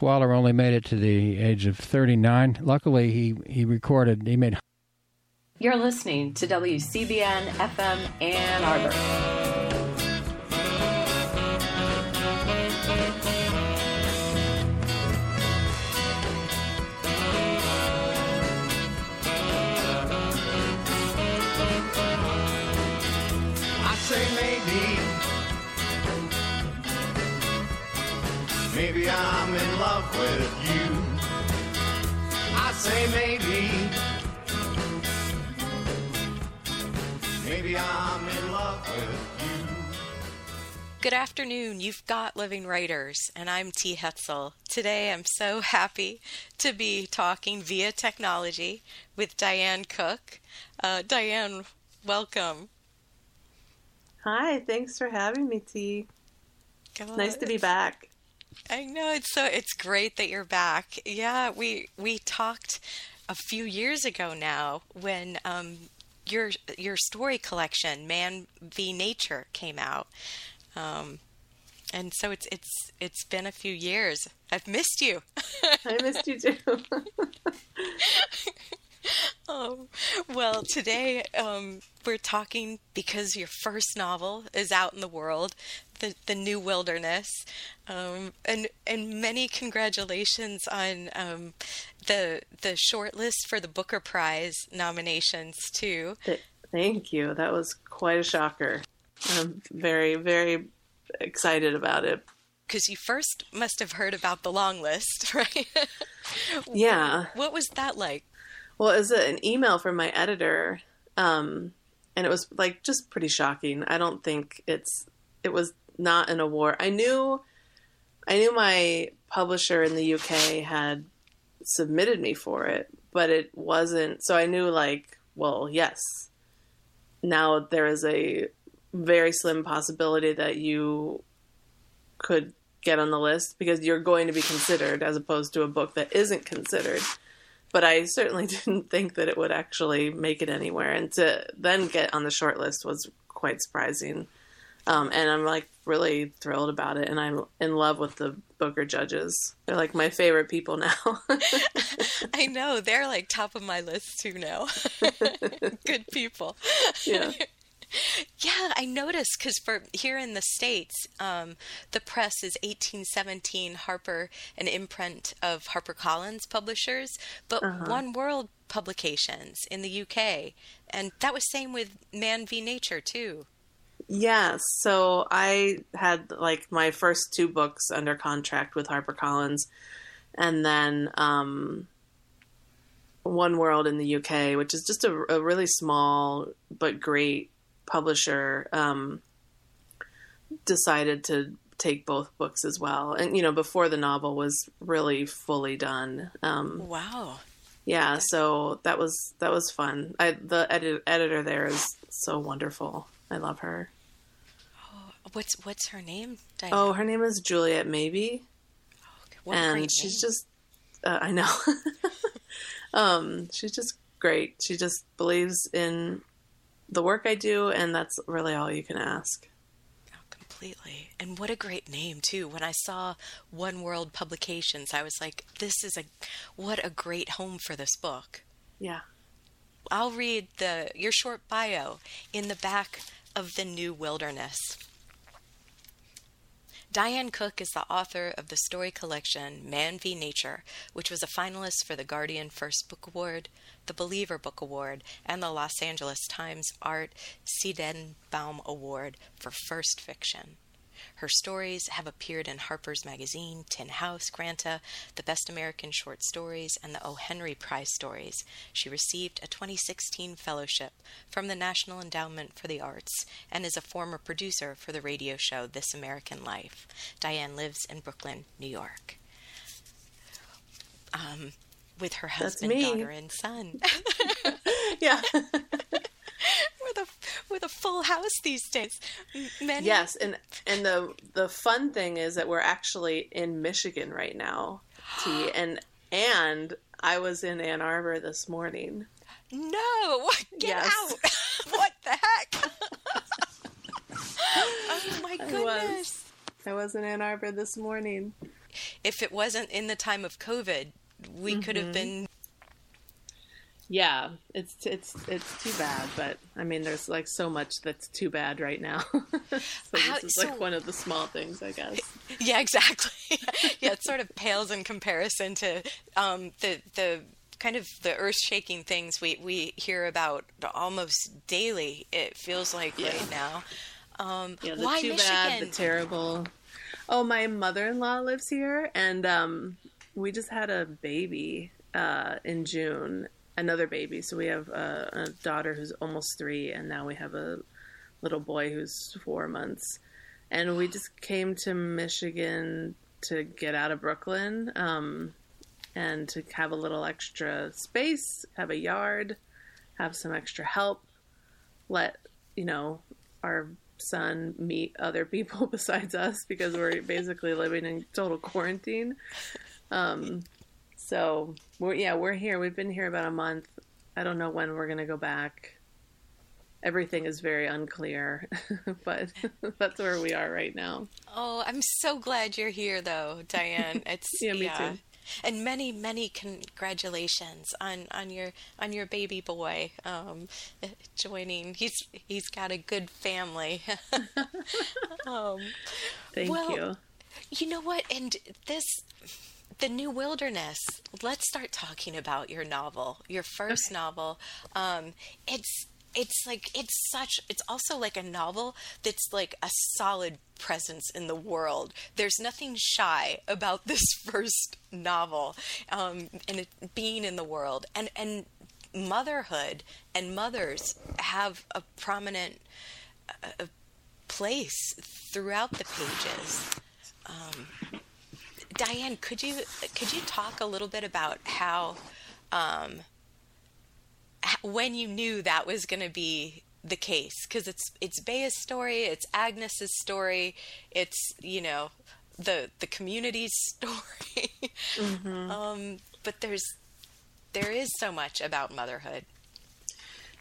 Waller only made it to the age of 39. Luckily, he, he recorded, he made. You're listening to WCBN FM Ann Arbor. In love with you. I say maybe. Maybe I'm in love with you. Good afternoon. You've got Living Writers, and I'm T. Hetzel. Today I'm so happy to be talking via technology with Diane Cook. Uh, Diane, welcome. Hi, thanks for having me, T. Nice to be back. I know it's so it's great that you're back. Yeah, we we talked a few years ago now when um, your your story collection, Man v Nature, came out. Um, and so it's it's it's been a few years. I've missed you. I missed you too. um, well, today um, we're talking because your first novel is out in the world, the the New Wilderness, um, and and many congratulations on um, the the short list for the Booker Prize nominations too. Thank you. That was quite a shocker. I'm very very excited about it. Because you first must have heard about the long list, right? yeah. What was that like? Well, it was an email from my editor, um, and it was like just pretty shocking. I don't think it's it was not an award. I knew I knew my publisher in the UK had submitted me for it, but it wasn't. So I knew like, well, yes. Now there is a very slim possibility that you could get on the list because you're going to be considered as opposed to a book that isn't considered. But I certainly didn't think that it would actually make it anywhere. And to then get on the short list was quite surprising. Um, and I'm like really thrilled about it, and I'm in love with the Booker judges. They're like my favorite people now. I know they're like top of my list too now. Good people. Yeah. Yeah, I noticed because for here in the states, um, the press is 1817 Harper, an imprint of HarperCollins publishers, but uh-huh. Oneworld publications in the UK, and that was same with Man v Nature too. Yes. So I had like my first two books under contract with HarperCollins, and then um, Oneworld in the UK, which is just a, a really small but great publisher, um, decided to take both books as well. And you know, before the novel was really fully done. Um, wow. Yeah, so that was that was fun. I, the edit, editor there is so wonderful. I love her. Oh, what's what's her name? Diana? Oh, her name is Juliet Mabey. Oh, and she's just uh, I know. um, she's just great. She just believes in the work I do, and that's really all you can ask. Oh, completely. And what a great name too. When I saw Oneworld Publications, I was like, "This is a what a great home for this book." Yeah. I'll read the your short bio in the back of the New Wilderness. Diane Cook is the author of the story collection Man v Nature, which was a finalist for the Guardian First Book Award, the Believer Book Award, and the Los Angeles Times Art Seidenbaum Award for First Fiction. Her stories have appeared in Harper's Magazine, Tin House, Granta, the Best American Short Stories, and the O. Henry Prize Stories. She received a 2016 fellowship from the National Endowment for the Arts and is a former producer for the radio show This American Life. Diane lives in Brooklyn, New York. Um, with her husband, daughter, and son. yeah. With a with a full house these days. Many... Yes, and and the the fun thing is that we're actually in Michigan right now, T, and and I was in Ann Arbor this morning. No, get yes. out! what the heck? oh my goodness! I was, I was in Ann Arbor this morning. if it wasn't in the time of COVID, we could have mm-hmm. been Yeah, it's it's it's too bad, but I mean, there's like so much that's too bad right now. so How- this is so- like one of the small things, I guess. Yeah, exactly. yeah, it sort of pales in comparison to um, the the kind of the earth shaking things we we hear about almost daily. It feels like Yeah. right now. Um, Yeah, the why too Michigan? bad, the terrible. Oh, my mother-in-law lives here, and um, we just had a baby uh, in June. Another baby, so we have a, a daughter who's almost three, and now we have a little boy who's four months. And we just came to Michigan to get out of Brooklyn, um, and to have a little extra space, have a yard, have some extra help, let you know our son meet other people besides us because we're basically living in total quarantine. Um, so we're yeah we're here. We've been here about a month. I don't know when we're gonna go back. Everything is very unclear, but that's where we are right now. Oh, I'm so glad you're here, though, Diane. It's Yeah, me too. And many, many congratulations on, on your on your baby boy um, joining. He's he's got a good family. um, Thank Well, you. you know what? And this, the New Wilderness. Let's start talking about your novel, your first novel. Um, it's it's like it's such. It's also like a novel that's like a solid presence in the world. There's nothing shy about this first novel, um, and it being in the world, and and motherhood and mothers have a prominent uh, place throughout the pages. Um, Diane, could you could you talk a little bit about how um, when you knew that was going to be the case? Because it's it's Bea's story, it's Agnes's story, it's you know the the community's story. um, but there's there is so much about motherhood.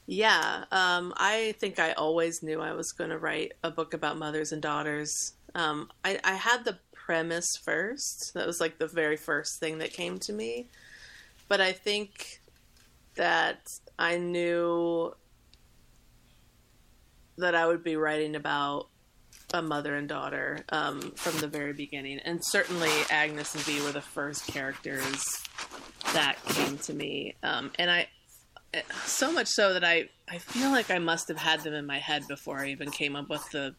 Yeah, um, I think I always knew I was going to write a book about mothers and daughters. Um, I, I had the premise first. That was like the very first thing that came to me. But I think that I knew that I would be writing about a mother and daughter um, from the very beginning. And certainly Agnes and Bea were the first characters that came to me. Um, and I, so much so that I, I feel like I must have had them in my head before I even came up with the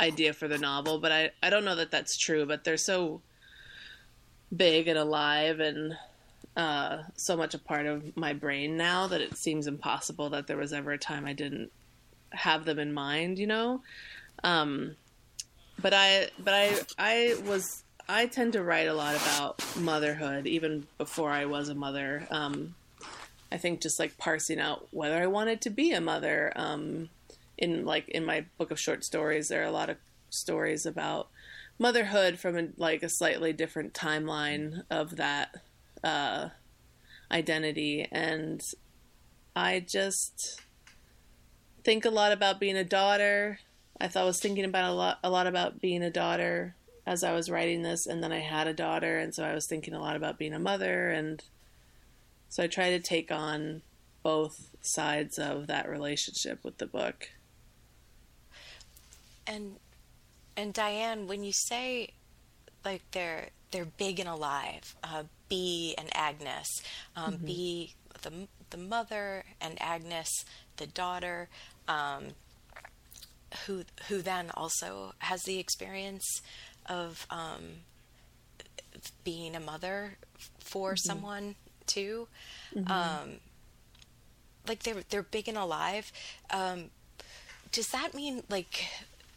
idea for the novel, but I, I don't know that that's true, but they're so big and alive and uh, so much a part of my brain now that it seems impossible that there was ever a time I didn't have them in mind, you know? Um, but I, but I, I was, I tend to write a lot about motherhood even before I was a mother. Um, I think just like parsing out whether I wanted to be a mother. Um, in like in my book of short stories, there are a lot of stories about motherhood from a, like a slightly different timeline of that uh, identity, and I just think a lot about being a daughter. I thought I was thinking about a lot a lot about being a daughter as I was writing this, and then I had a daughter, and so I was thinking a lot about being a mother and so I try to take on both sides of that relationship with the book. And and Diane, when you say like they're they're big and alive, uh, Bea and Agnes, um, Bea the the mother and Agnes the daughter, um, who who then also has the experience of um, being a mother for someone too. Um, like they're they're big and alive. Um, does that mean like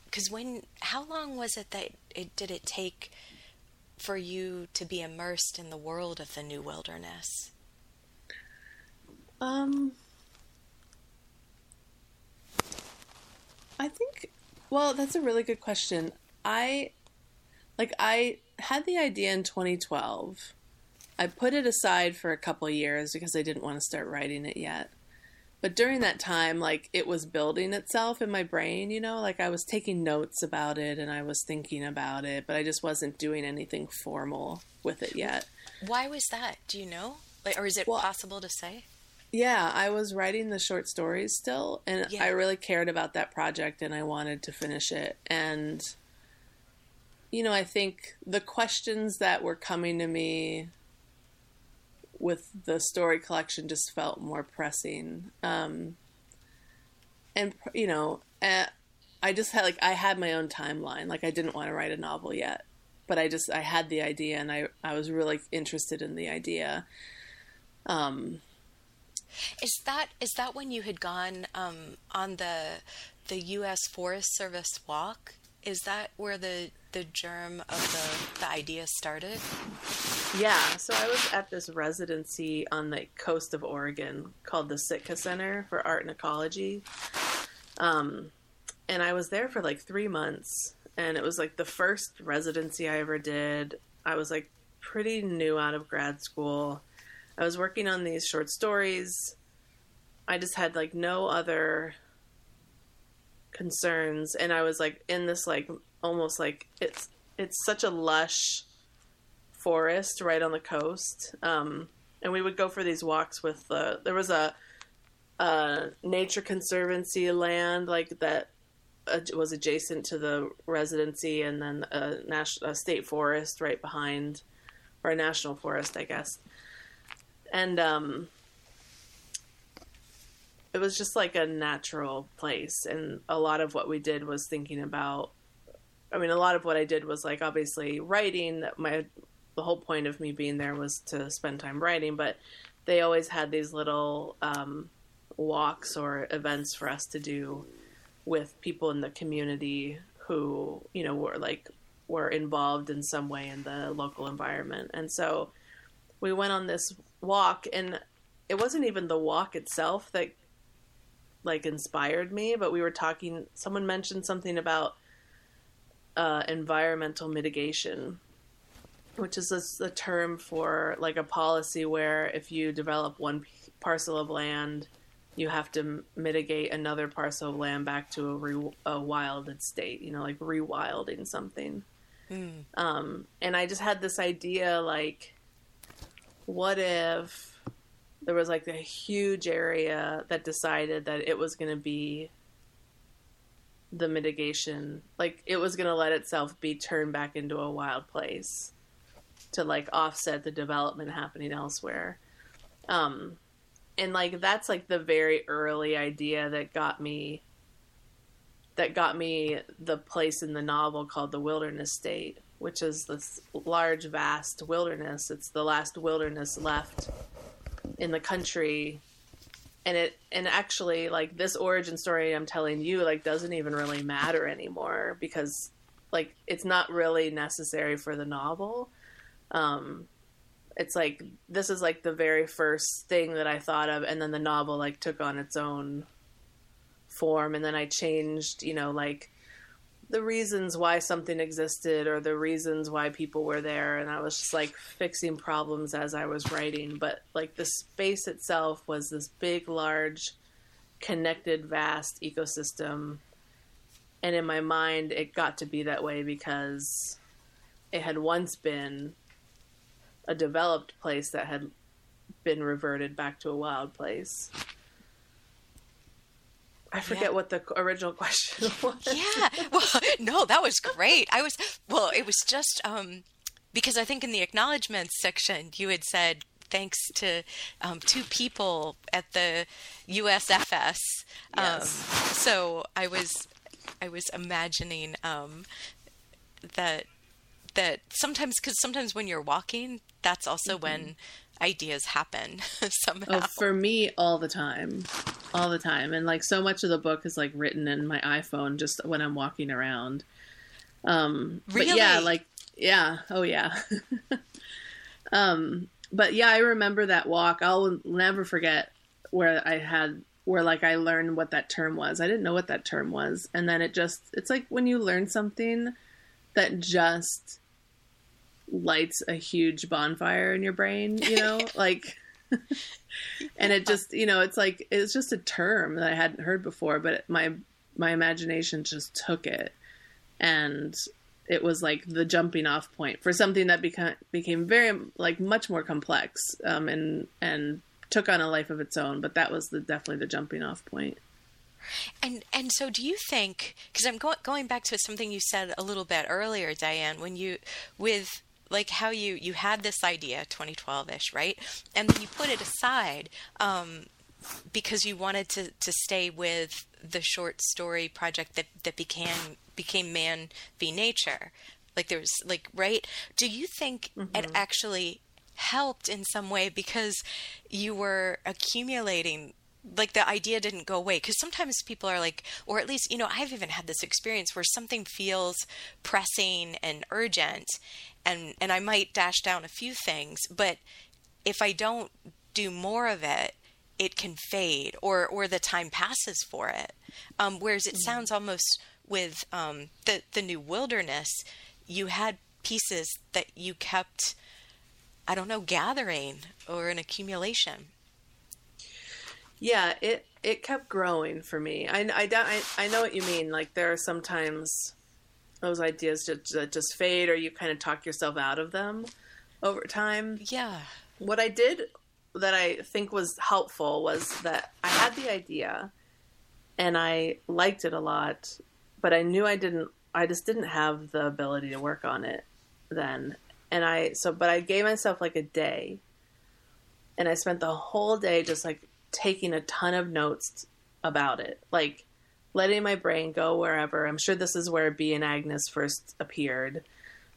because when how long was it that it did it take for you to be immersed in the world of the new wilderness? Um, I think. Well, that's a really good question. I like I had the idea in 2012. I put it aside for a couple years because I didn't want to start writing it yet. But during that time, like it was building itself in my brain, you know, like I was taking notes about it and I was thinking about it, but I just wasn't doing anything formal with it yet. Why was that? Do you know? Like, or is it Well, possible to say? Yeah, I was writing the short stories still, and Yeah. I really cared about that project and I wanted to finish it. And, you know, I think the questions that were coming to me with the story collection just felt more pressing. Um, and, you know, uh, I just had, like, I had my own timeline. Like, I didn't want to write a novel yet, but I just, I had the idea and I, I was really interested in the idea. Um, Is that is that when you had gone um, on the the U.S. Forest Service walk? Is that where the the germ of the the idea started? Yeah, so I was at this residency on the coast of Oregon called the Sitka Center for Art and Ecology. Um, and I was there for like three months, and it was like the first residency I ever did. I was like pretty new out of grad school. I was working on these short stories. I just had like no other concerns, and I was like in this like almost like it's it's such a lush forest right on the coast. Um, and we would go for these walks with the. There was a, a nature conservancy land like that uh, was adjacent to the residency, and then a national a state forest right behind, or a national forest, I guess. And um, it was just like a natural place, and a lot of what we did was thinking about I mean, a lot of what I did was like obviously writing. My the whole point of me being there was to spend time writing, but they always had these little um, walks or events for us to do with people in the community who you know were like were involved in some way in the local environment, and so we went on this walk, and it wasn't even the walk itself that like inspired me, but we were talking. Someone mentioned something about uh, environmental mitigation, which is a, a term for like a policy where if you develop one p- parcel of land, you have to m- mitigate another parcel of land back to a, re- a wilded state. You know, like rewilding something. Um, and I just had this idea, like, what if there was like a huge area that decided that it was going to be the mitigation like it was going to let itself be turned back into a wild place to like offset the development happening elsewhere. Um and like that's like the very early idea that got me that got me the place in the novel called the wilderness state which is this large vast wilderness. It's the last wilderness left in the country and it and actually like this origin story i'm telling you like doesn't even really matter anymore because like it's not really necessary for the novel. Um it's like this is like the very first thing that i thought of and then the novel like took on its own form and then i changed you know like the reasons why something existed or the reasons why people were there and i was just like fixing problems as i was writing. But like the space itself was this big large connected vast ecosystem. And in my mind it got to be that way because it had once been a developed place that had been reverted back to a wild place i forget Yeah. what the original question was yeah. Well, no, that was great. I was well. It was just um, because I think in the acknowledgments section you had said thanks to um, two people at the USFS. Um, Yes. so I was I was imagining um, that that sometimes because sometimes when you're walking, that's also when ideas happen somehow. Oh, for me, all the time, all the time, and like so much of the book is like written in my iPhone just when I'm walking around. Um, but yeah, like yeah, oh yeah. um, but yeah, I remember that walk. I'll never forget where I had where like I learned what that term was. I didn't know what that term was, and then it just it's like when you learn something that just lights a huge bonfire in your brain, you know? like and it just you know it's like it's just a term that I hadn't heard before, but my my imagination just took it, and it was like the jumping off point for something that became became very like much more complex um, and and took on a life of its own. But that was the definitely the jumping off point. And and so, do you think? Because I'm go- going back to something you said a little bit earlier, Diane, when you with like how you you had this idea 2012ish, right? And then you put it aside um, because you wanted to to stay with the short story project that that became became Man v Nature. Like there was like right. Do you think it actually helped in some way because you were accumulating like the idea didn't go away because sometimes people are like or at least you know i've even had this experience where something feels pressing and urgent and and i might dash down a few things but if i don't do more of it it can fade or or the time passes for it. Um, whereas it sounds almost with um, the the new wilderness you had pieces that you kept i don't know gathering or an accumulation Yeah, it it kept growing for me. I I, I, I know what you mean. Like there are sometimes those ideas just that just fade, or you kind of talk yourself out of them over time. yeah What I did that I think was helpful was that I had the idea, and I liked it a lot, but I knew I didn't. I just didn't have the ability to work on it then, and I so but I gave myself like a day, and I spent the whole day just like taking a ton of notes about it, like letting my brain go wherever. I'm sure this is where Bea and Agnes first appeared.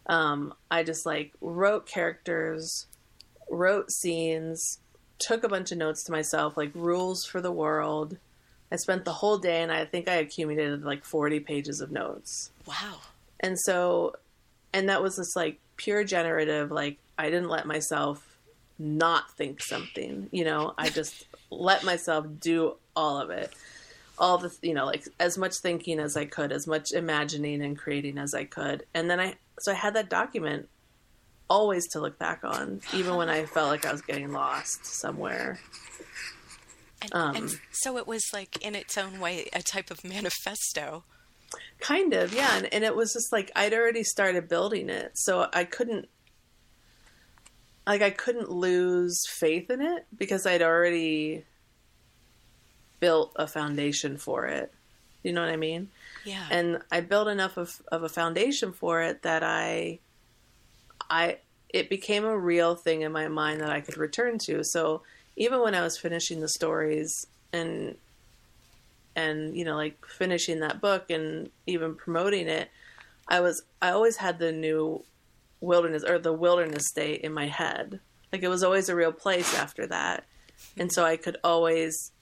Um, I just like wrote characters, wrote scenes, took a bunch of notes to myself, like rules for the world. I spent the whole day and I think I accumulated like 40 pages of notes. wow And so, and that was just like pure generative. Like, I didn't let myself not think something, you know, I just let myself do all of it. All the, you know, like as much thinking as I could, as much imagining and creating as I could. And then I, so I had that document always to look back on, even when I felt like I was getting lost somewhere. And, Um, and so it was like in its own way a type of manifesto. Kind of, yeah. And, and it was just like I'd already started building it, so I couldn't, like, I couldn't lose faith in it because I'd already built a foundation for it. You know what I mean? Yeah. and I built enough of, of a foundation for it that I, I, it became a real thing in my mind that I could return to. So even when I was finishing the stories and, and you know, like finishing that book and even promoting it, I was, I always had the new wilderness or the wilderness state in my head. Like it was always a real place after that, and so I could always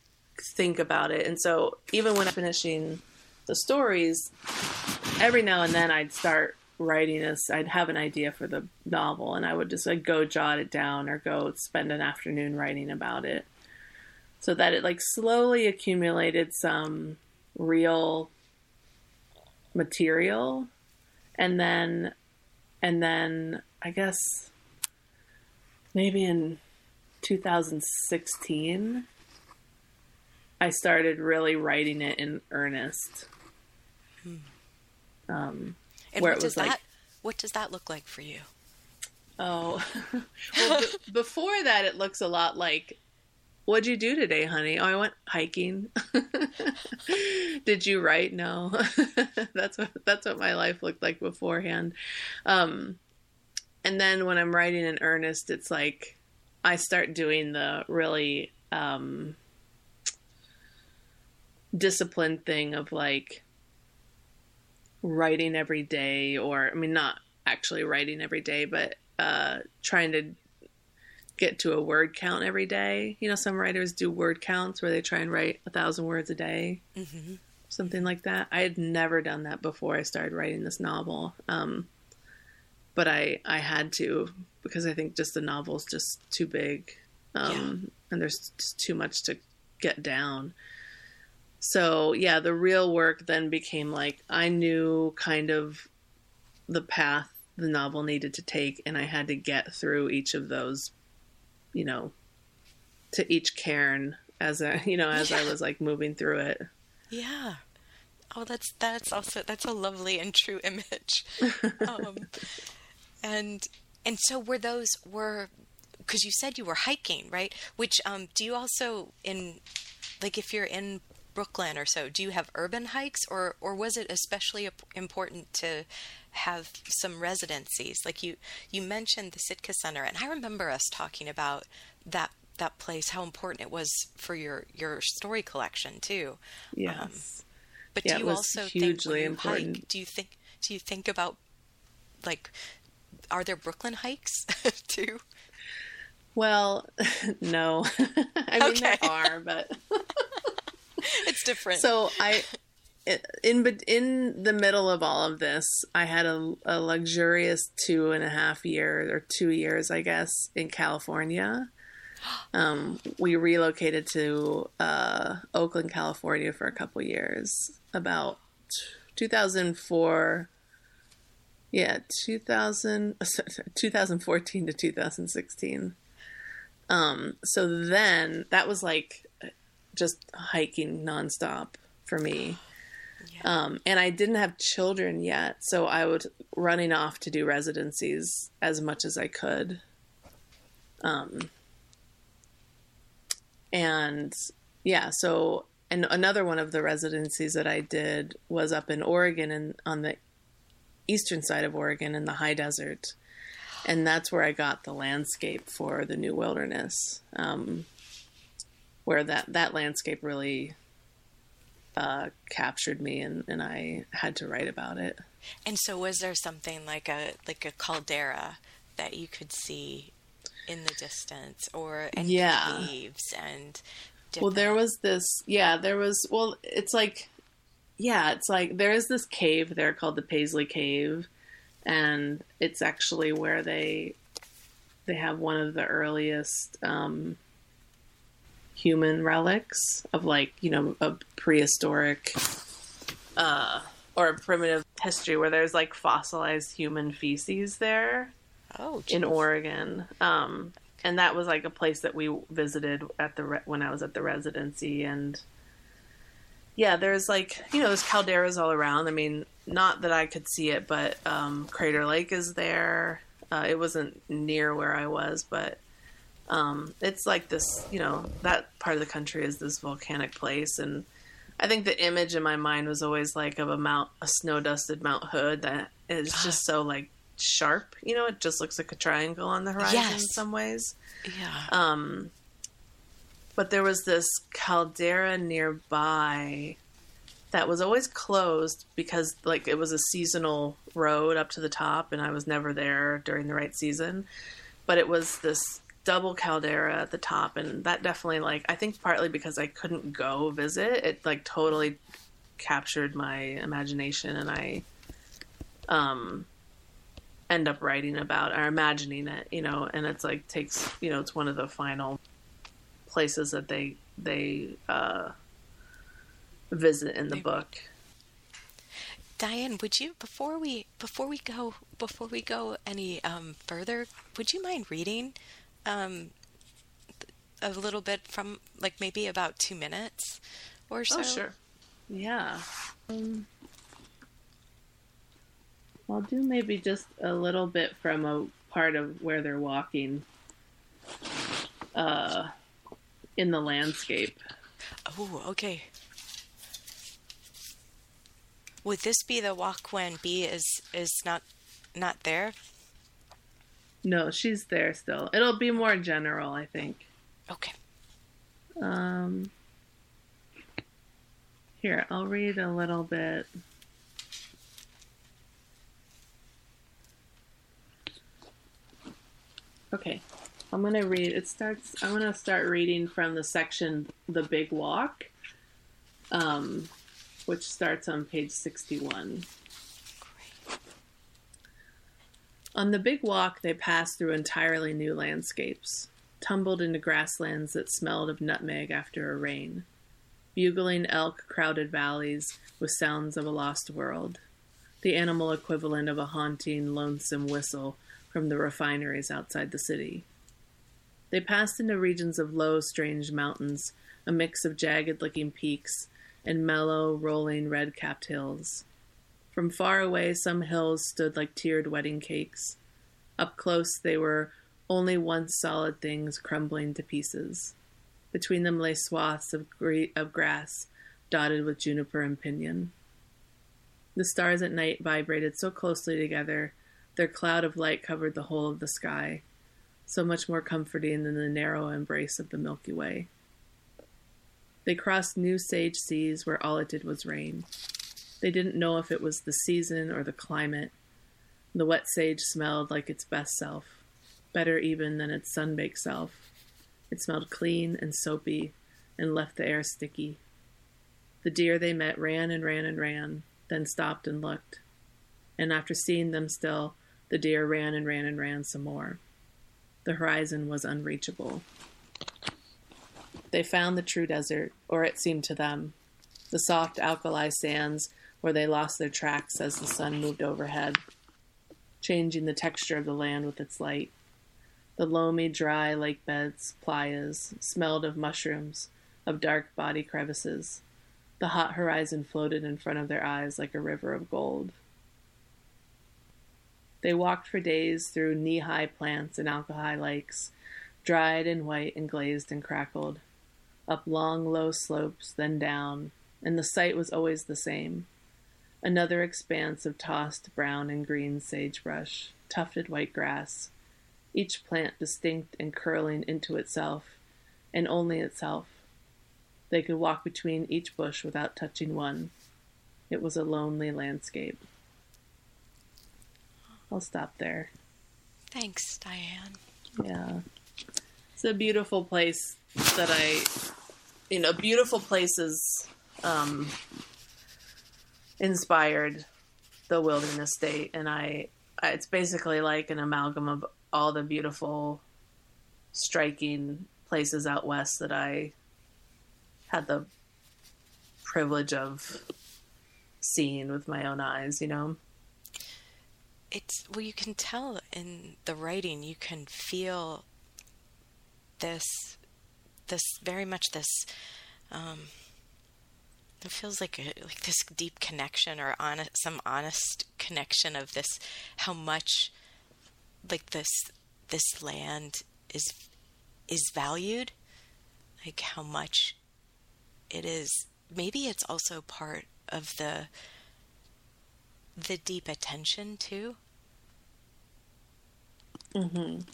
think about it. And so even when I'm finishing the stories, every now and then I'd start writing this. I'd have an idea for the novel, and I would just like go jot it down or go spend an afternoon writing about it, so that it like slowly accumulated some real material, and then, and then I guess maybe in 2016 I started really writing it in earnest. Um, and where what it does was like- that what does that look like for you? oh, well, b- before that, it looks a lot like, "What'd you do today, honey?" Oh, I went hiking. Did you write? No, that's what that's what my life looked like beforehand. Um, and then when I'm writing in earnest, it's like I start doing the really um, disciplined thing of like writing every day, or I mean, not actually writing every day, but uh, trying to get to a word count every day. You know, some writers do word counts where they try and write a thousand words a day, hmm something like that. I had never done that before I started writing this novel, um, but I I had to because I think just the novel's just too big, um, and there's just too much to get down. So yeah, the real work then became like I knew kind of the path the novel needed to take, and I had to get through each of those, you know, to each cairn as a you know as I was like moving through it. Yeah. Oh, that's that's also that's a lovely and true image. um, and and so were those were because you said you were hiking, right? Which um, do you also in like if you're in Brooklyn or so, do you have urban hikes or or was it especially important to have some residencies? Like you you mentioned the Sitka Center, and I remember us talking about that that place, how important it was for your your story collection too. Yes. Um, but Yeah, do you also think hugely when you important. hike, do you think do you think about like are there Brooklyn hikes too? well, no. I mean Okay. there are, but It's different. so I in in the middle of all of this, I had a, a luxurious two and a half years or two years, I guess, in California. Um, we relocated to uh, Oakland, California, for a couple years, about 2004. Yeah, 2000, 2014 to 2016. Um, so then that was like just hiking nonstop for me. Um, and I didn't have children yet, so I was running off to do residencies as much as I could. Um, and yeah, so and another one of the residencies that I did was up in Oregon and on the eastern side of Oregon in the high desert. And that's where I got the landscape for the new wilderness. Um, where that, that landscape really uh, captured me and, and I had to write about it. and so was there something like a like a caldera that you could see in the distance or any Yeah. caves and Well, there was this. Yeah, there was. Well, it's like, yeah, it's like there is this cave there called the Paisley Cave, and it's actually where they they have one of the earliest um, human relics of like you know a prehistoric uh, or a primitive history where there's like fossilized human feces there oh in. Oregon. Um, and that was like a place that we visited at the re- when I was at the residency. And yeah, there's like you know there's calderas all around. I mean, not that I could see it, but um, Crater Lake is there. Uh, it wasn't near where I was, but um, it's like this. You know, that part of the country is this volcanic place, and I think the image in my mind was always like of a mount, a snow dusted Mount Hood that is just so like sharp. You know, it just looks like a triangle on the horizon in some ways. yeah Um, but there was this caldera nearby that was always closed because like it was a seasonal road up to the top and I was never there during the right season. But it was this double caldera at the top and that definitely like I think partly because I couldn't go visit, it like totally captured my imagination and I um end up writing about or imagining it, you know, and it's like takes you know, it's one of the final places that they they uh visit in the book. Diane, would you before we before we go before we go any um, further, would you mind reading um, a little bit from like maybe about two minutes or so? Oh, sure. Yeah. Um, I'll do maybe just a little bit from a part of where they're walking uh, in the landscape. Oh, okay. Would this be the walk when Bea is is not not there? No, she's there still. It'll be more general, I think. Okay. Um, here, I'll read a little bit. Okay, I'm gonna read. It starts. I'm gonna start reading from the section "The Big Walk," um, which starts on page 61. On the big walk, they passed through entirely new landscapes, tumbled into grasslands that smelled of nutmeg after a rain, bugling elk crowded valleys with sounds of a lost world, the animal equivalent of a haunting, lonesome whistle from the refineries outside the city. They passed into regions of low, strange mountains, a mix of jagged looking peaks and mellow, rolling, red capped hills. From far away, some hills stood like tiered wedding cakes. Up close, they were only once solid things crumbling to pieces. Between them lay swaths of, gre- of grass dotted with juniper and pinyon. The stars at night vibrated so closely together, their cloud of light covered the whole of the sky, so much more comforting than the narrow embrace of the Milky Way. They crossed new sage seas where all it did was rain. They didn't know if it was the season or the climate. The wet sage smelled like its best self, better even than its sun-baked self. It smelled clean and soapy and left the air sticky. The deer they met ran and ran and ran, then stopped and looked. And after seeing them still, the deer ran and ran and ran some more. The horizon was unreachable. They found the true desert, or it seemed to them, the soft alkali sands where they lost their tracks as the sun moved overhead, changing the texture of the land with its light. The loamy, dry lake beds, playas, smelled of mushrooms, of dark body crevices. The hot horizon floated in front of their eyes like a river of gold. They walked for days through knee high plants and alkali lakes, dried and white and glazed and crackled, up long, low slopes, then down, and the sight was always the same another expanse of tossed brown and green sagebrush, tufted white grass, each plant distinct and curling into itself, and only itself. They could walk between each bush without touching one. It was a lonely landscape. I'll stop there. Thanks, Diane. Yeah. It's a beautiful place that I, you know, beautiful places um, inspired the wilderness state. And I, it's basically like an amalgam of all the beautiful, striking places out west that I had the privilege of seeing with my own eyes, you know? It's well, you can tell in the writing. You can feel this, this very much this. Um, it feels like a, like this deep connection or honest, some honest connection of this, how much, like this, this land is, is valued, like how much it is. Maybe it's also part of the the deep attention too. mhm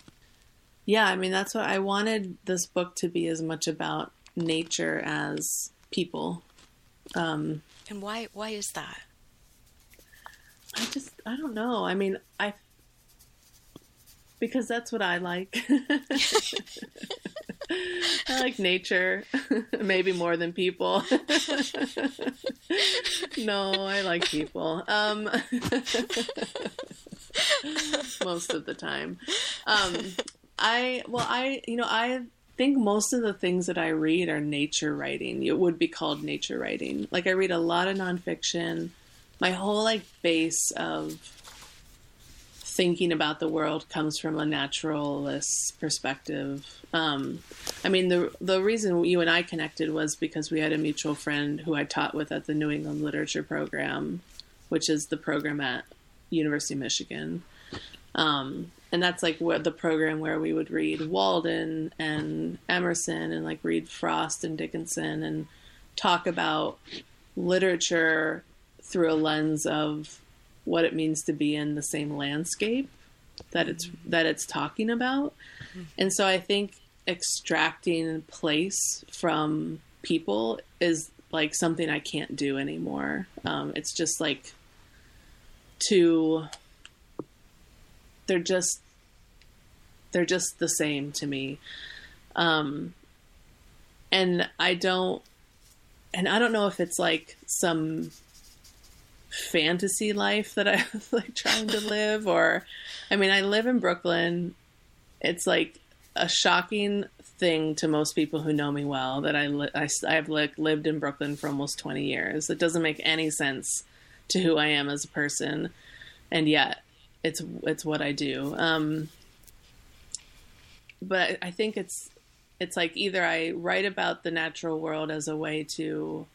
Yeah, I mean, that's what I wanted this book to be as much about nature as people. And why why is that? I just, I don't know. I mean, I, because that's what I like. I like nature, maybe more than people. no, I like people. Um, most of the time. Um, I, well, I, you know, I think most of the things that I read are nature writing. It would be called nature writing. Like I read a lot of nonfiction. My whole like base of thinking about the world comes from a naturalist perspective. Um, I mean, the the reason you and I connected was because we had a mutual friend who I taught with at the New England Literature Program, which is the program at University of Michigan. Um, and that's like what the program where we would read Walden and Emerson and like read Frost and Dickinson and talk about literature through a lens of what it means to be in the same landscape that it's that it's talking about. And so I think extracting place from people is like something I can't do anymore. Um, it's just like too they're just they're just the same to me. Um and i don't and i don't know if it's like some fantasy life that i'm like trying to live or i mean i live in brooklyn. It's like a shocking thing to most people who know me well that i li- I, i've like lived in brooklyn for almost 20 years. It doesn't make any sense to who i am as a person. And yet it's it's what I do. Um, but I think it's it's like either I write about the natural world as a way to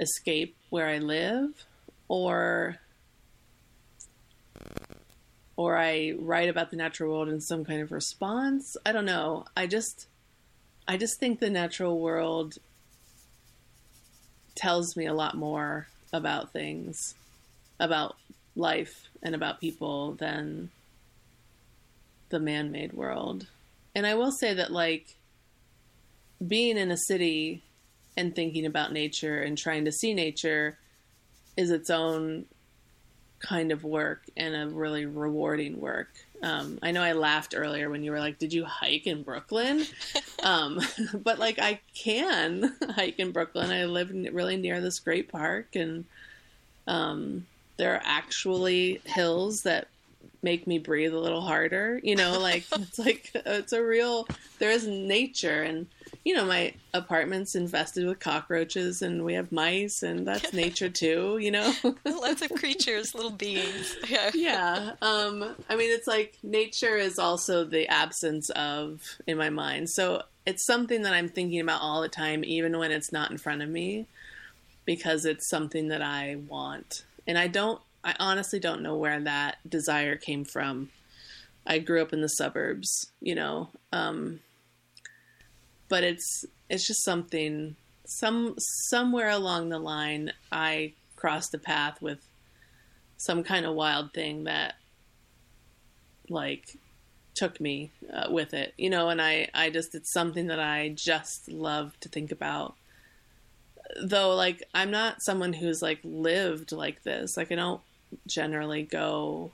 escape where I live, or or I write about the natural world in some kind of response. I don't know. I just I just think the natural world tells me a lot more about things, about life and about people than the man-made world. And I will say that like being in a city and thinking about nature and trying to see nature is its own kind of work and a really rewarding work. Um, I know I laughed earlier when you were like, "Did you hike in Brooklyn?" um, but like, I can hike in Brooklyn. I live really near this great park, and um, there are actually hills that make me breathe a little harder. You know, like it's like it's a real. There is nature, and you know, my apartment's infested with cockroaches and we have mice and that's nature too, you know? Lots of creatures, little beings. Yeah. yeah. Um, I mean, it's like nature is also the absence of in my mind. So it's something that I'm thinking about all the time, even when it's not in front of me, because it's something that I want. And I don't, I honestly don't know where that desire came from. I grew up in the suburbs, you know, um, but it's it's just something some somewhere along the line I crossed a path with some kind of wild thing that like took me uh, with it you know and I I just it's something that I just love to think about though like I'm not someone who's like lived like this like I don't generally go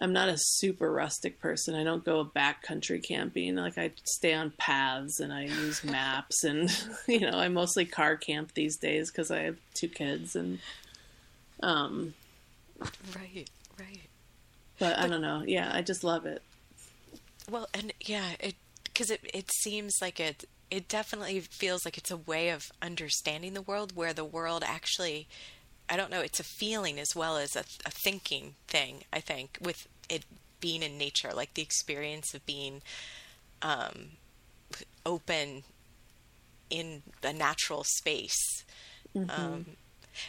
I'm not a super rustic person. I don't go backcountry camping. Like I stay on paths and I use maps and you know, I mostly car camp these days cuz I have two kids and um right, right. But, but I don't know. Yeah, I just love it. Well, and yeah, it cuz it it seems like it it definitely feels like it's a way of understanding the world where the world actually I don't know, it's a feeling as well as a, a thinking thing, I think, with it being in nature, like the experience of being um, open in a natural space. Mm-hmm. Um,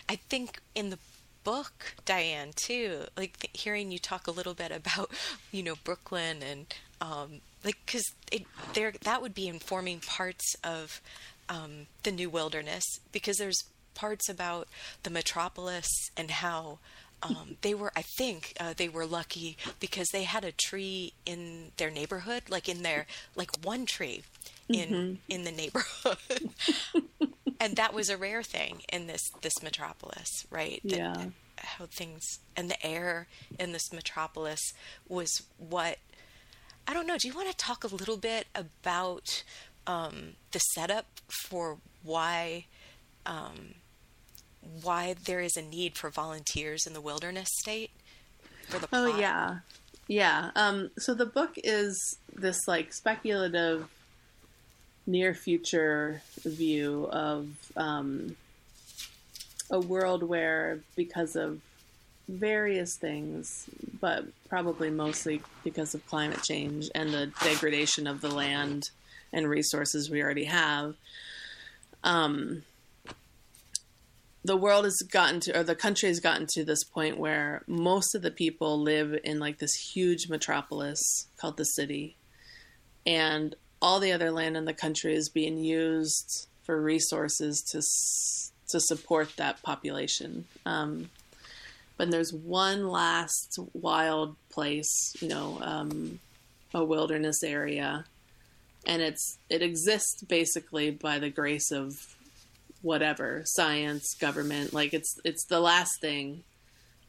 I think in the book, Diane, too, like th- hearing you talk a little bit about, you know, Brooklyn and um, like, because there that would be informing parts of um, the new wilderness because there's parts about the metropolis and how um, they were, I think, uh, they were lucky because they had a tree in their neighborhood, like in their, like one tree in mm-hmm. in the neighborhood, and that was a rare thing in this this metropolis, right? Yeah. How things and the air in this metropolis was what I don't know. Do you want to talk a little bit about um, the setup for why um, why there is a need for volunteers in the wilderness state for the oh, plot. Oh yeah. Yeah. Um, so the book is this like speculative near future view of um, a world where because of various things, but probably mostly because of climate change and the degradation of the land and resources we already have, um, the world has gotten to, or the country has gotten to this point where most of the people live in like this huge metropolis called the city, and all the other land in the country is being used for resources to to support that population. Um, but there's one last wild place, you know, um, a wilderness area, and it's it exists basically by the grace of whatever science government like it's it's the last thing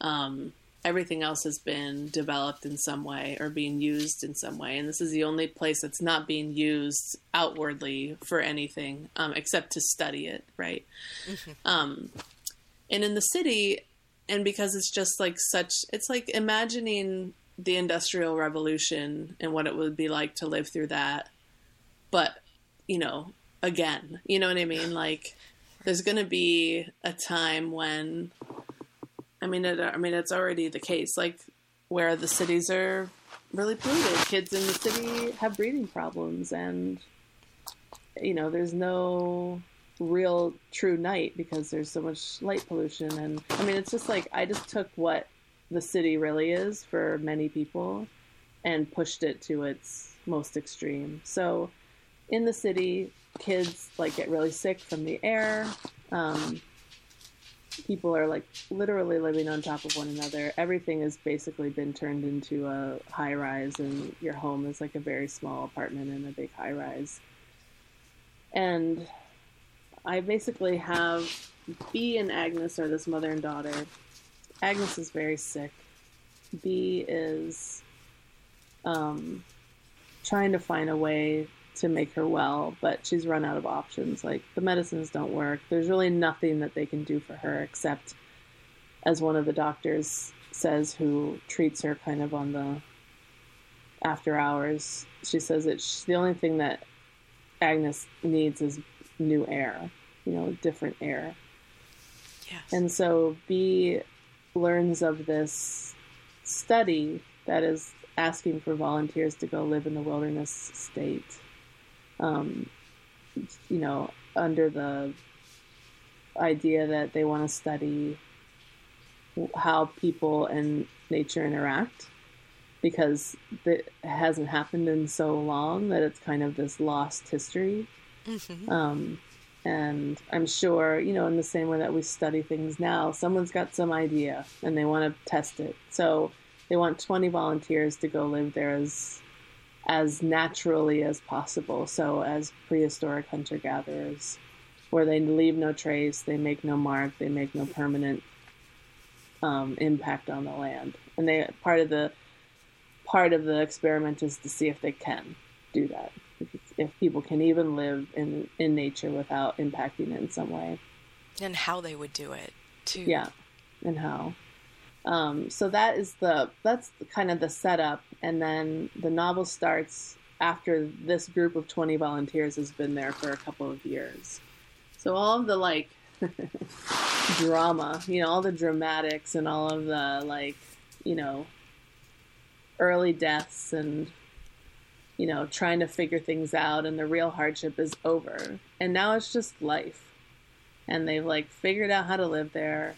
um, everything else has been developed in some way or being used in some way and this is the only place that's not being used outwardly for anything um, except to study it right mm-hmm. um, and in the city and because it's just like such it's like imagining the industrial revolution and what it would be like to live through that but you know again you know what i mean like there's going to be a time when I mean it I mean it's already the case like where the cities are really polluted. Kids in the city have breathing problems, and you know, there's no real true night because there's so much light pollution. And I mean, it's just like I just took what the city really is for many people and pushed it to its most extreme. So in the city, kids like get really sick from the air. Um, people are like literally living on top of one another. Everything has basically been turned into a high rise, and your home is like a very small apartment in a big high rise. And I basically have Bea and Agnes are this mother and daughter. Agnes is very sick. Bea is um, trying to find a way to make her well, but she's run out of options. Like the medicines don't work. There's really nothing that they can do for her except, as one of the doctors says, who treats her kind of on the after hours. She says she, the only thing that Agnes needs is new air, you know, different air. Yes. And so Bea learns of this study that is asking for volunteers to go live in the wilderness state. Um, you know, under the idea that they want to study how people and nature interact because it hasn't happened in so long that it's kind of this lost history. Mhm. Um, and I'm sure, you know, in the same way that we study things now, someone's got some idea and they want to test it. So they want 20 volunteers to go live there as as naturally as possible. So as prehistoric hunter gatherers, where they leave no trace, they make no mark, they make no permanent um, impact on the land. And they part of the part of the experiment is to see if they can do that. If, people can even live in in nature without impacting it in some way. and how they would do it too. Yeah, and how. Um, so that is the that's kind of the setup, and then the novel starts after this group of twenty volunteers has been there for a couple of years. So all of the like drama, you know, all the dramatics and all of the like, you know, early deaths and you know, trying to figure things out and the real hardship is over. And now it's just life. And they've like figured out how to live there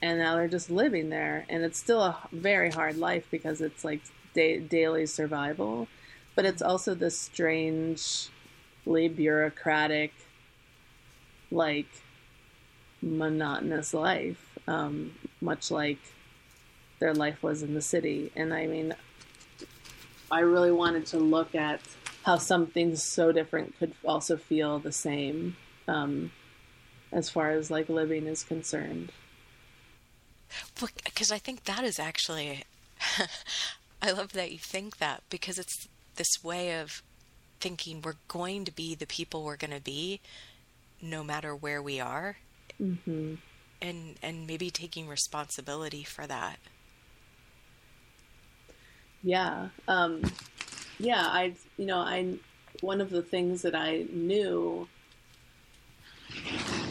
and now they're just living there and it's still a very hard life because it's like da- daily survival, but it's also this strangely bureaucratic like monotonous life, um, much like their life was in the city. And I mean, I really wanted to look at how some things so different could also feel the same um, as far as like living is concerned. Because I think that is actually, I love that you think that because it's this way of thinking we're going to be the people we're going to be no matter where we are. Mm-hmm. And, and maybe taking responsibility for that. Yeah. Um, yeah. I, you know, I, one of the things that I knew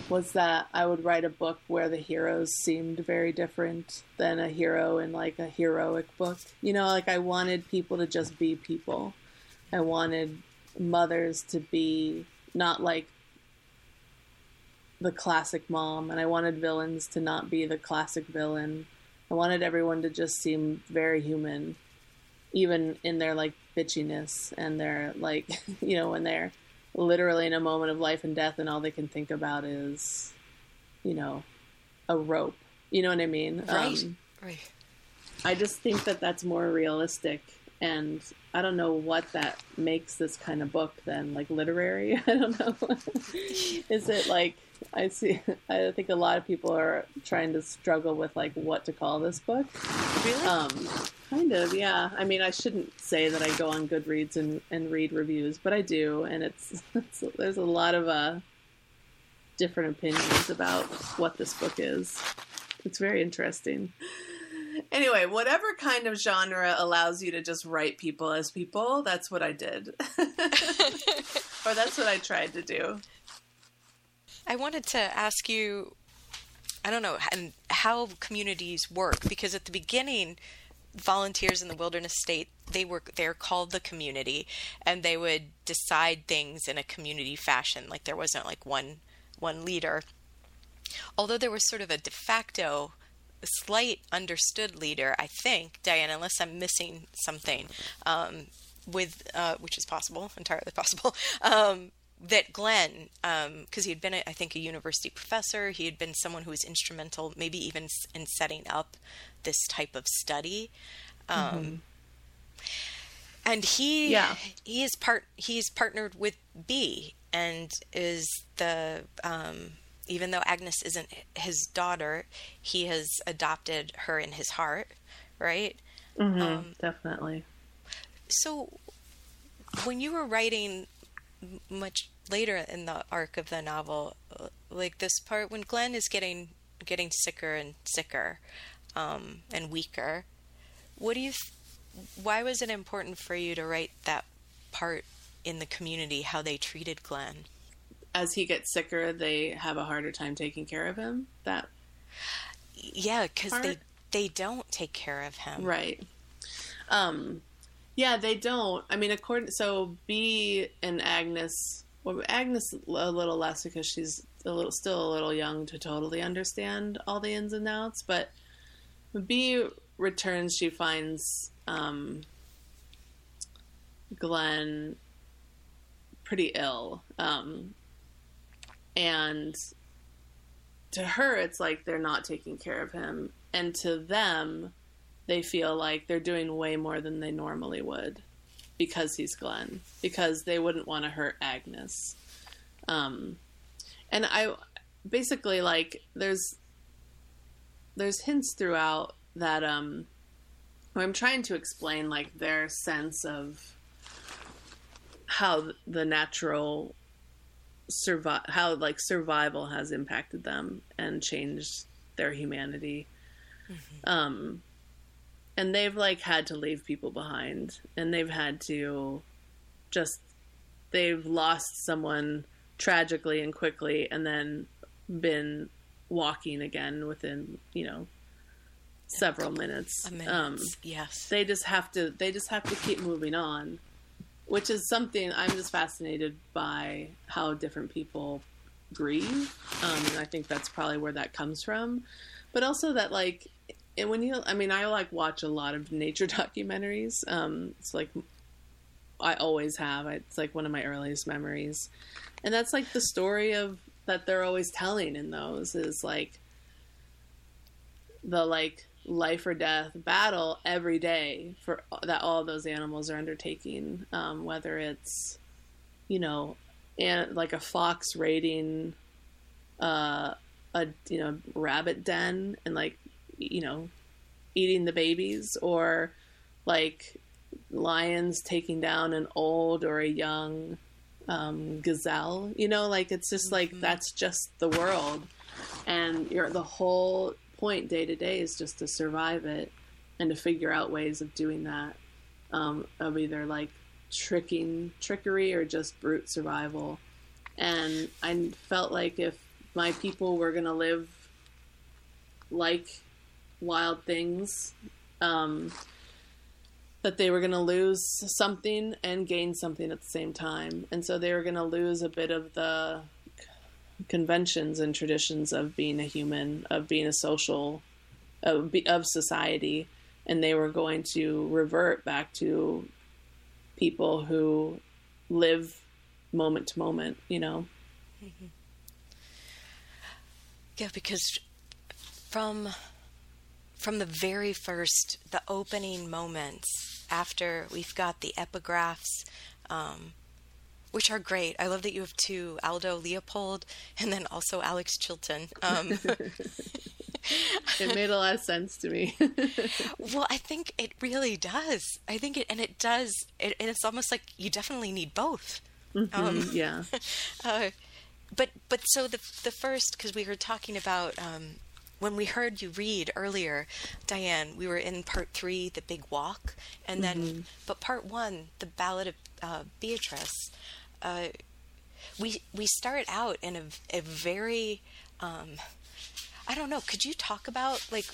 was that I would write a book where the heroes seemed very different than a hero in like a heroic book. You know, like I wanted people to just be people. I wanted mothers to be not like the classic mom, and I wanted villains to not be the classic villain. I wanted everyone to just seem very human, even in their like bitchiness and their like, you know, when they're literally in a moment of life and death and all they can think about is, you know, a rope. You know what I mean? Right. Um, right. I just think that that's more realistic. And I don't know what that makes this kind of book then, like literary. I don't know. Is it like I see? I think a lot of people are trying to struggle with like what to call this book. Really? Um, kind of, yeah. I mean, I shouldn't say that I go on Goodreads and, and read reviews, but I do, and it's, it's there's a lot of uh, different opinions about what this book is. It's very interesting. Anyway, whatever kind of genre allows you to just write people as people, that's what I did. or that's what I tried to do. I wanted to ask you, I don't know, and how communities work because at the beginning, volunteers in the wilderness state they were they're called the community and they would decide things in a community fashion like there wasn't like one one leader. Although there was sort of a de facto slight understood leader i think diane unless i'm missing something um, with uh, which is possible entirely possible um, that Glenn, because um, he had been, a, I think, a university professor, he had been someone who was instrumental, maybe even in setting up this type of study. Um, mm-hmm. And he, yeah. he is part. He's partnered with Bea and is the. Um, even though Agnes isn't his daughter, he has adopted her in his heart, right? Mm-hmm, um, definitely. So, when you were writing much later in the arc of the novel, uh, like this part when Glenn is getting getting sicker and sicker um, and weaker. What do you? Th- why was it important for you to write that part in the community? How they treated Glenn? As he gets sicker, they have a harder time taking care of him. That. Yeah, because they they don't take care of him. Right. Um, yeah, they don't. I mean, according so Bea and Agnes. Well, Agnes a little less because she's a little still a little young to totally understand all the ins and outs. But when Bea returns, she finds um, Glenn pretty ill, um, and to her, it's like they're not taking care of him, and to them they feel like they're doing way more than they normally would because he's Glenn, because they wouldn't want to hurt Agnes. Um, and I basically like there's there's hints throughout that um I'm trying to explain like their sense of how the natural survive how like survival has impacted them and changed their humanity. Mm-hmm. Um and they've like had to leave people behind. And they've had to just they've lost someone tragically and quickly and then been walking again within you know several minutes. Um, yes. they just have to they just have to keep moving on which is something i'm just fascinated by how different people grieve. Um, and i think that's probably where that comes from. But also that like and when you, I mean, I like watch a lot of nature documentaries. Um, it's like I always have. It's like one of my earliest memories, and that's like the story of that they're always telling in those is like the like life or death battle every day for that all those animals are undertaking. Um, whether it's you know, and like a fox raiding uh, a you know rabbit den and like you know, eating the babies or like lions taking down an old or a young um, gazelle. You know, like it's just like mm-hmm. that's just the world, and you're the whole point day to day is just to survive it and to figure out ways of doing that um, of either like tricking trickery or just brute survival. And I felt like if my people were gonna live like wild things. Um, that they were going to lose something and gain something at the same time. And so they were going to lose a bit of the conventions and traditions of being a human, of being a social, of, of society. And they were going to revert back to people who live moment to moment, you know? Mm-hmm. Yeah, because from from the very first, the opening moments after we've got the epigraphs, um, which are great. I love that you have two Aldo Leopold and then also Alex Chilton. Um, it made a lot of sense to me. well, I think it really does. I think it, and it does. It, and it's almost like you definitely need both. Mm-hmm, um, yeah. Uh, but but so the the first because we were talking about um, when we heard you read earlier, Diane, we were in part three, the big walk, and then, mm-hmm. but part one, the Ballad of uh, Beatrice. Uh, we we start out in a, a very um, I don't know. Could you talk about like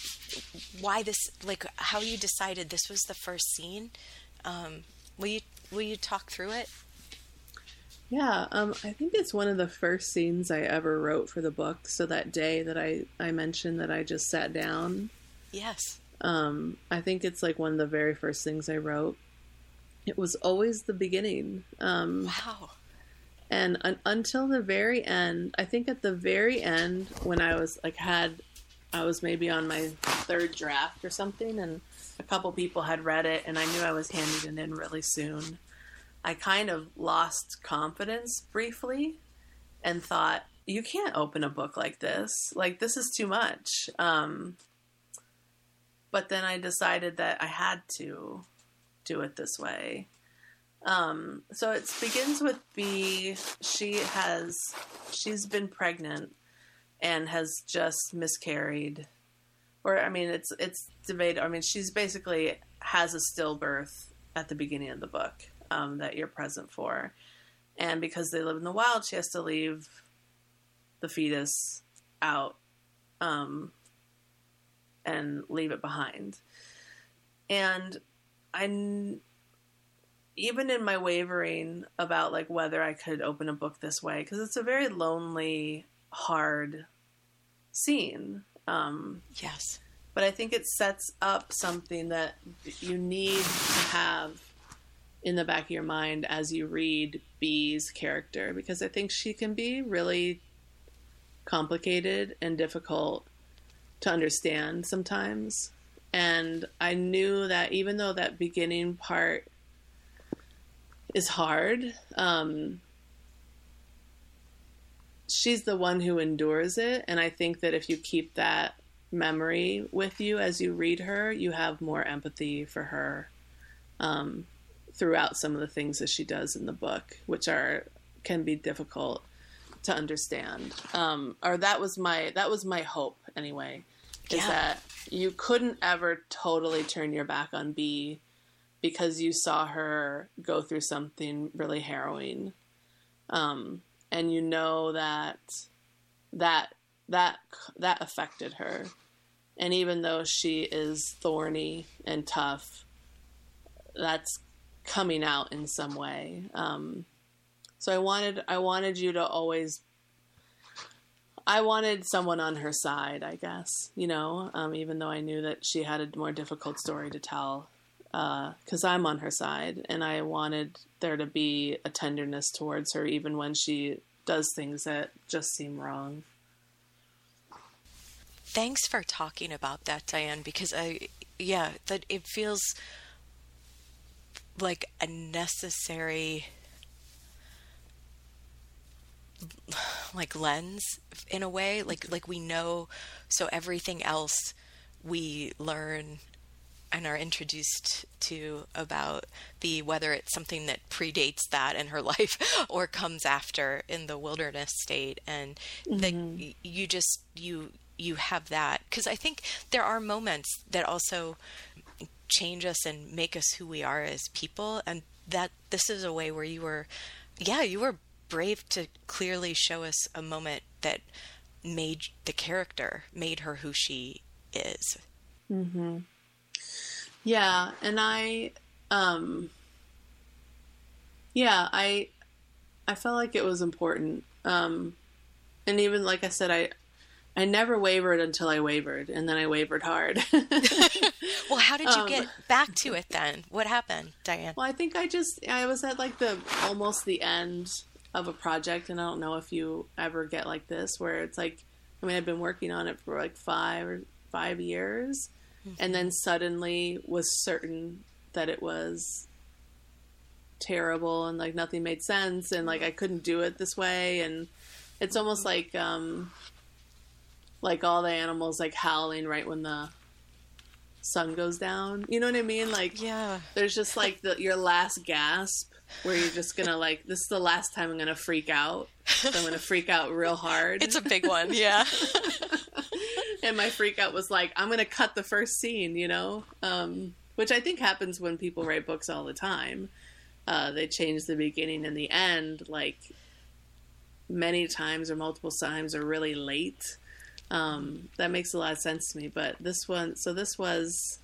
why this, like how you decided this was the first scene? Um, will you will you talk through it? Yeah, um, I think it's one of the first scenes I ever wrote for the book. So that day that I, I mentioned that I just sat down, Yes. um, I think it's like one of the very first things I wrote. It was always the beginning. Um, Wow. and un- until the very end i think at the very end when i was like had i was maybe on my third draft or something and a couple people had read it and i knew i was handing it in really soon i kind of lost confidence briefly and thought you can't open a book like this. Like this is too much. Um, but then i decided that i had to do it this way. Um, so it begins with Bea. She has she's been pregnant and has just miscarried, or I mean, it's it's debated. I mean, she's basically has a stillbirth at the beginning of the book um, that you're present for, and because they live in the wild, she has to leave the fetus out um, and leave it behind, and I even in my wavering about like whether I could open a book this way because it's a very lonely, hard scene. Um, Yes. but I think it sets up something that you need to have in the back of your mind as you read Bea's character because I think she can be really complicated and difficult to understand sometimes. And I knew that even though that beginning part is hard, um, she's the one who endures it. And I think that if you keep that memory with you as you read her, you have more empathy for her um, throughout some of the things that she does in the book, which are can be difficult to understand. Um, or that was my that was my hope anyway, is Yeah. that you couldn't ever totally turn your back on Bea because you saw her go through something really harrowing, um, and you know that that that that affected her. And even though she is thorny and tough, that's coming out in some way. Um, so I wanted I wanted you to always I wanted someone on her side, I guess, you know, um, even though I knew that she had a more difficult story to tell, because I'm on her side, and I wanted there to be a tenderness towards her, even when she does things that just seem wrong. Thanks for talking about that, Diane, because I, yeah, that it feels like a necessary like lens in a way like like we know so everything else we learn and are introduced to about the whether it's something that predates that in her life or comes after in the wilderness state and that mm-hmm. y you just you you have that. Because i think there are moments that also change us and make us who we are as people and that this is a way where you were yeah you were brave to clearly show us a moment that made the character made her who she is Mm-hmm. Yeah, and I, um, yeah, I, I felt like it was important. Um, and even like I said, I, I never wavered until I wavered, and then I wavered hard. well how did you Um, get back to it then? What happened diane? Well, I think I just I was at like the almost the end of a project, and I don't know if you ever get like this where it's like, I mean, I've been working on it for like five or five years, and then suddenly was certain that it was terrible and like nothing made sense and like I couldn't do it this way and it's almost like um like all the animals like howling right when the sun goes down. You know what I mean? Like yeah there's just like the your last gasp where you're just gonna like this is the last time I'm gonna freak out. So I'm gonna freak out real hard. it's a big one yeah and my freak out was like, I'm gonna cut the first scene, you know? Um, which I think happens when people write books all the time. Uh, they change the beginning and the end like many times or multiple times or really late. Um, that makes a lot of sense to me. But this one, so this was.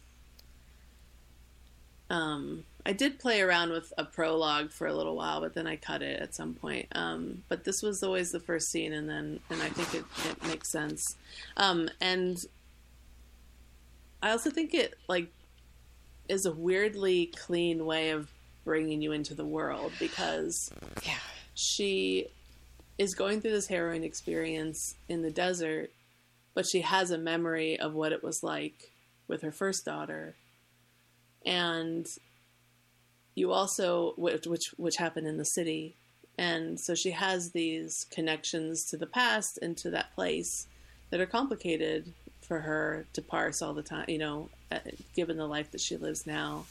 Um, I did play around with a prologue for a little while, but then I cut it at some point. Um, but this was always the first scene, and then and I think it, it makes sense. Um, and I also think it like is a weirdly clean way of bringing you into the world because Yeah. she is going through this harrowing experience in the desert, but she has a memory of what it was like with her first daughter, and you also which which, happened in the city, and so she has these connections to the past and to that place that are complicated for her to parse all the time. You know, uh, given the life that she lives now.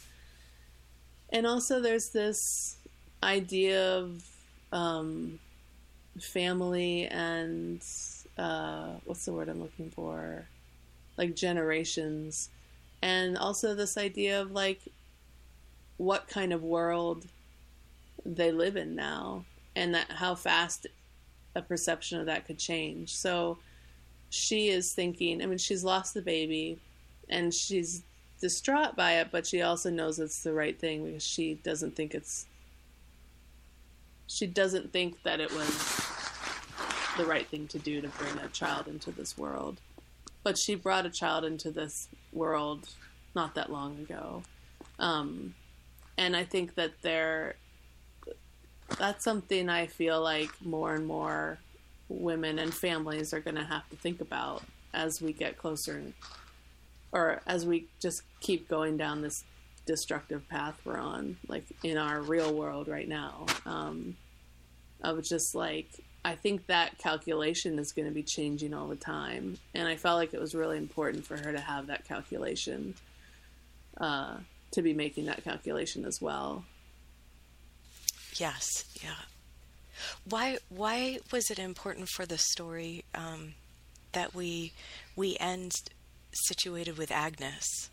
And also, there's this idea of um, family and uh, what's the word I'm looking for? Like generations. And also, this idea of like what kind of world they live in now and that how fast a perception of that could change. So she is thinking, I mean, she's lost the baby and she's distraught by it, but she also knows it's the right thing because she doesn't think it's she doesn't think that it was the right thing to do to bring a child into this world. But she brought a child into this world not that long ago. Um, and I think that there that's something I feel like more and more women and families are going to have to think about as we get closer and, or as we just keep going down this destructive path we're on like in our real world right now um of just like i think that calculation is going to be changing all the time and i felt like it was really important for her to have that calculation uh to be making that calculation as well Yes, yeah. Why why was it important for the story um, that we we end situated with Agnes?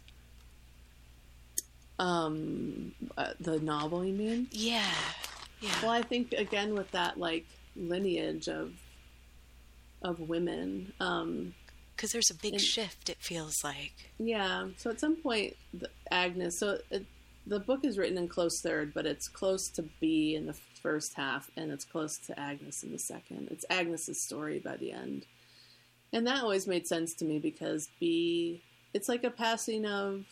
um uh, the novel you mean Yeah, yeah. Well, I think again with that like lineage of of women. Um, Because there's a big And- shift. It feels like. yeah. So at some point, the, Agnes. So it, the book is written in close third, but it's close to Bea in the first half, and it's close to Agnes in the second. It's Agnes's story by the end, and that always made sense to me because Bea. It's like a passing of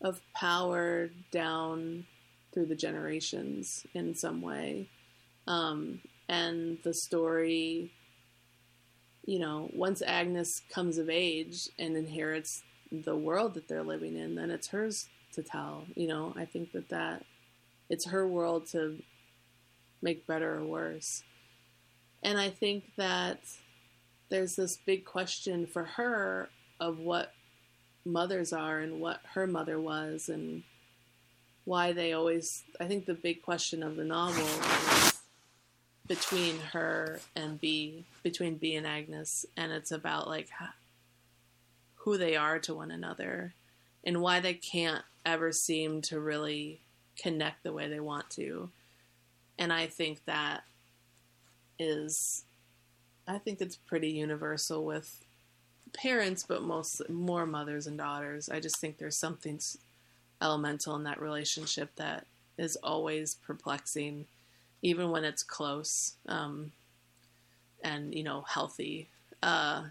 of power down through the generations in some way. Um, and the story, you know, once Agnes comes of age and inherits the world that they're living in, then it's hers to tell. You know, I think that that it's her world to make better or worse. And I think that there's this big question for her of what mothers are and what her mother was and why they always I think the big question of the novel between her and Bea, between Bea and Agnes, and it's about like who they are to one another and why they can't ever seem to really connect the way they want to. And I think that is I think it's pretty universal with parents, but most more mothers and daughters. I just think there's something elemental in that relationship that is always perplexing, even when it's close um, and you know healthy. Uh,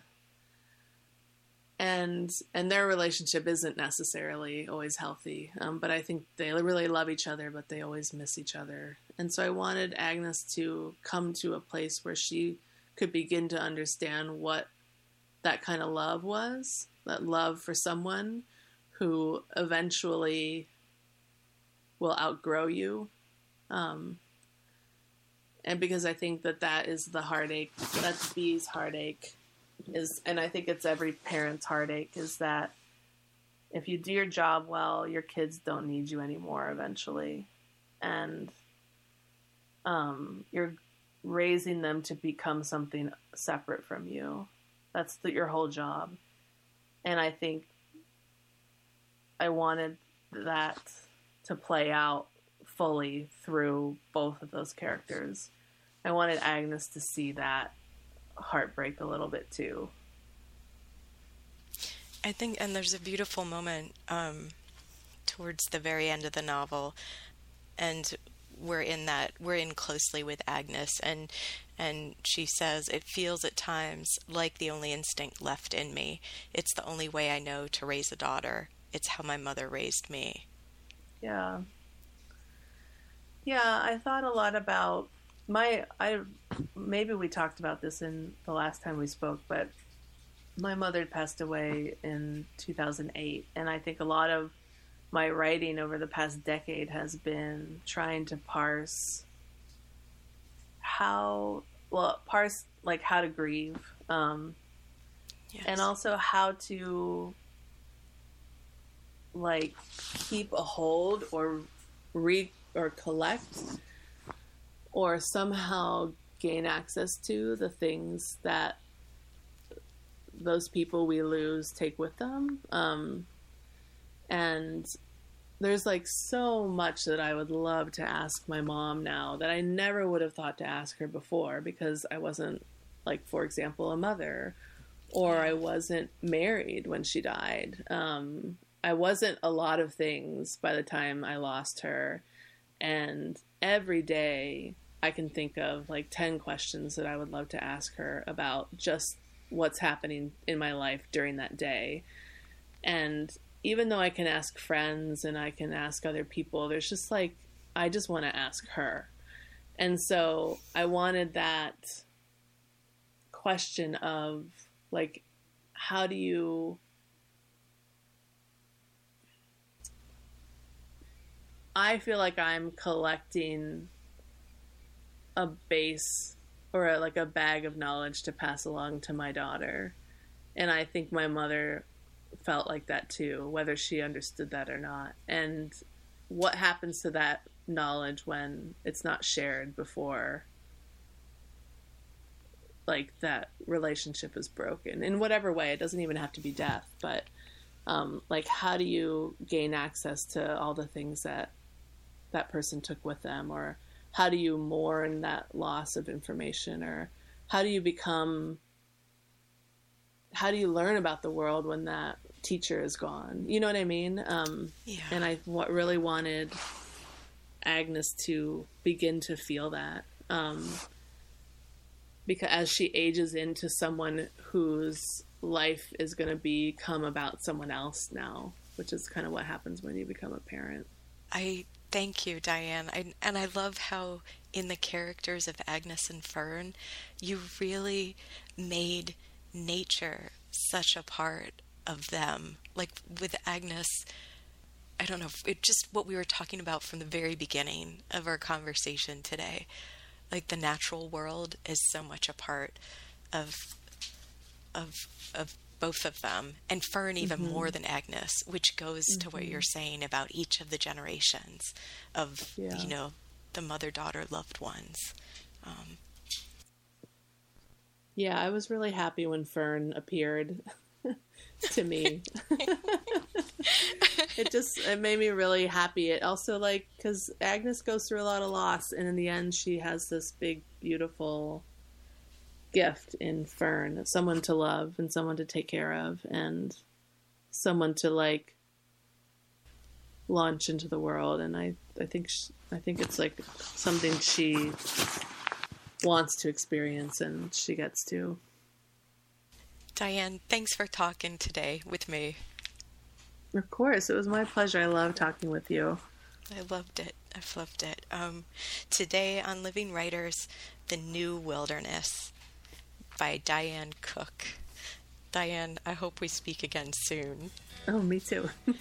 and and their relationship isn't necessarily always healthy, um, but I think they really love each other, but they always miss each other. And so I wanted Agnes to come to a place where she could begin to understand what that kind of love was that love for someone who eventually will outgrow you um, and because i think that that is the heartache that's Bea's heartache is and i think it's every parent's heartache is that if you do your job well your kids don't need you anymore eventually and um, you're raising them to become something separate from you that's the, your whole job. And I think I wanted that to play out fully through both of those characters. I wanted Agnes to see that heartbreak a little bit too. I think, and there's a beautiful moment um, towards the very end of the novel, and we're in that we're in closely with Agnes, and and she says it feels at times like the only instinct left in me. It's the only way I know to raise a daughter. It's how my mother raised me. Yeah. Yeah, I thought a lot about my I maybe we talked about this in the last time we spoke, but my mother passed away in 2008 and I think a lot of my writing over the past decade has been trying to parse how well parse like how to grieve um Yes. and also how to like keep a hold or read or collect or somehow gain access to the things that those people we lose take with them um, and there's like so much that I would love to ask my mom now that I never would have thought to ask her before because I wasn't like for example a mother or I wasn't married when she died. Um, I wasn't a lot of things by the time I lost her. And every day I can think of like 10 questions that I would love to ask her about just what's happening in my life during that day. And even though I can ask friends and I can ask other people, there's just like, I just want to ask her. And so I wanted that question of like how do you I feel like I'm collecting a base or a, like a bag of knowledge to pass along to my daughter. And I think my mother felt like that too, whether she understood that or not. And what happens to that knowledge when it's not shared before like that relationship is broken in whatever way it doesn't even have to be death but um, like how do you gain access to all the things that that person took with them or how do you mourn that loss of information or how do you become how do you learn about the world when that teacher is gone you know what i mean um, Yeah. and i w- really wanted agnes to begin to feel that um, because as she ages into someone whose life is going to become about someone else now, which is kind of what happens when you become a parent. I thank you, Diane. I, and I love how in the characters of Agnes and Fern, you really made nature such a part of them. Like with Agnes, I don't know, it just what we were talking about from the very beginning of our conversation today. Like the natural world is so much a part of of of both of them and Fern even more than Agnes, which goes to what you're saying about each of the generations of Yeah. you know the mother daughter loved ones. Um, Yeah, I was really happy when Fern appeared to me. it just it made me really happy. It also like cuz Agnes goes through a lot of loss and in the end she has this big beautiful gift in Fern, someone to love and someone to take care of and someone to like launch into the world and I I think sh I think it's like something she wants to experience and she gets to. Diane, thanks for talking today with me. Of course, it was my pleasure. I love talking with you. I loved it. I've loved it. Um, today on Living Writers, The New Wilderness by Diane Cook. Diane, I hope we speak again soon. Oh, me too.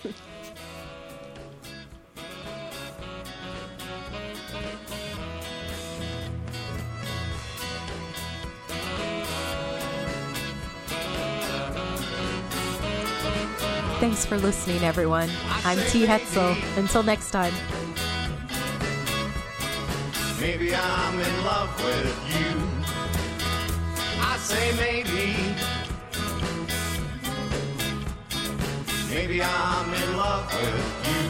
Thanks for listening, everyone. I'm T. Hetzel. Until next time. Maybe I'm in love with you say maybe. Maybe I'm in love with you.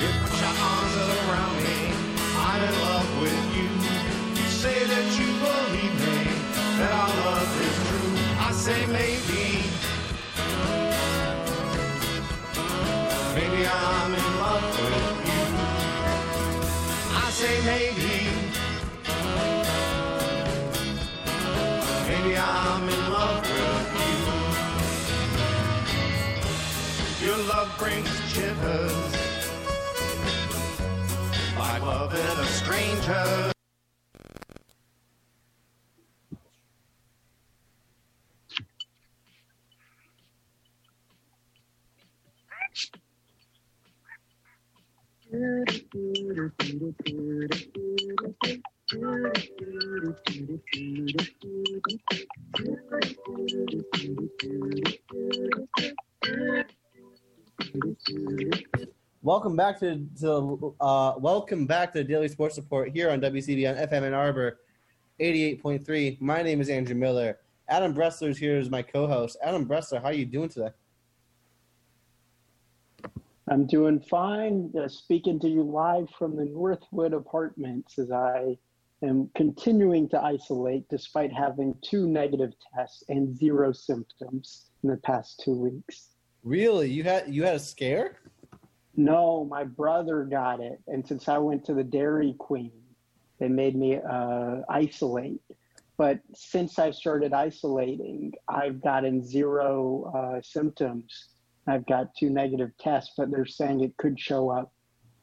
You put your arms around me, I'm in love with you. You say that you believe me, that our love is true. I say maybe. Maybe I'm. Brings shivers. A stranger. Welcome back to, to uh, welcome back to Daily Sports Report here on WCBN FM Ann Arbor, eighty-eight point three. My name is Andrew Miller. Adam Bressler is here as my co-host. Adam Bressler, how are you doing today? I'm doing fine. Uh, speaking to you live from the Northwood Apartments as I am continuing to isolate despite having two negative tests and zero symptoms in the past two weeks. Really, you had you had a scare? No, my brother got it, and since I went to the Dairy Queen, they made me uh, isolate. But since I've started isolating, I've gotten zero uh, symptoms. I've got two negative tests, but they're saying it could show up.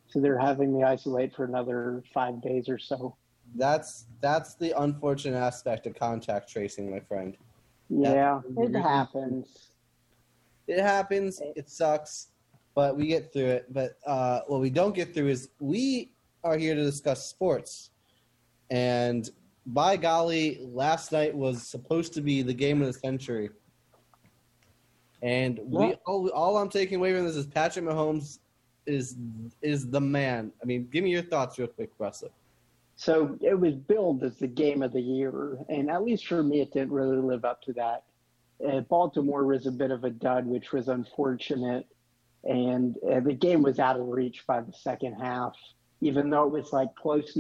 So they're having me isolate for another five days or so. That's that's the unfortunate aspect of contact tracing, my friend. Yeah, That's- it happens. It happens. It sucks, but we get through it. But uh, what we don't get through is we are here to discuss sports. And by golly, last night was supposed to be the game of the century. And we Yeah. all, all I'm taking away from this is Patrick Mahomes is is the man. I mean, give me your thoughts real quick, Russell. So it was billed as the game of the year, and at least for me, it didn't really live up to that. Uh, Baltimore was a bit of a dud, which was unfortunate, and uh, the game was out of reach by the second half. Even though it was like close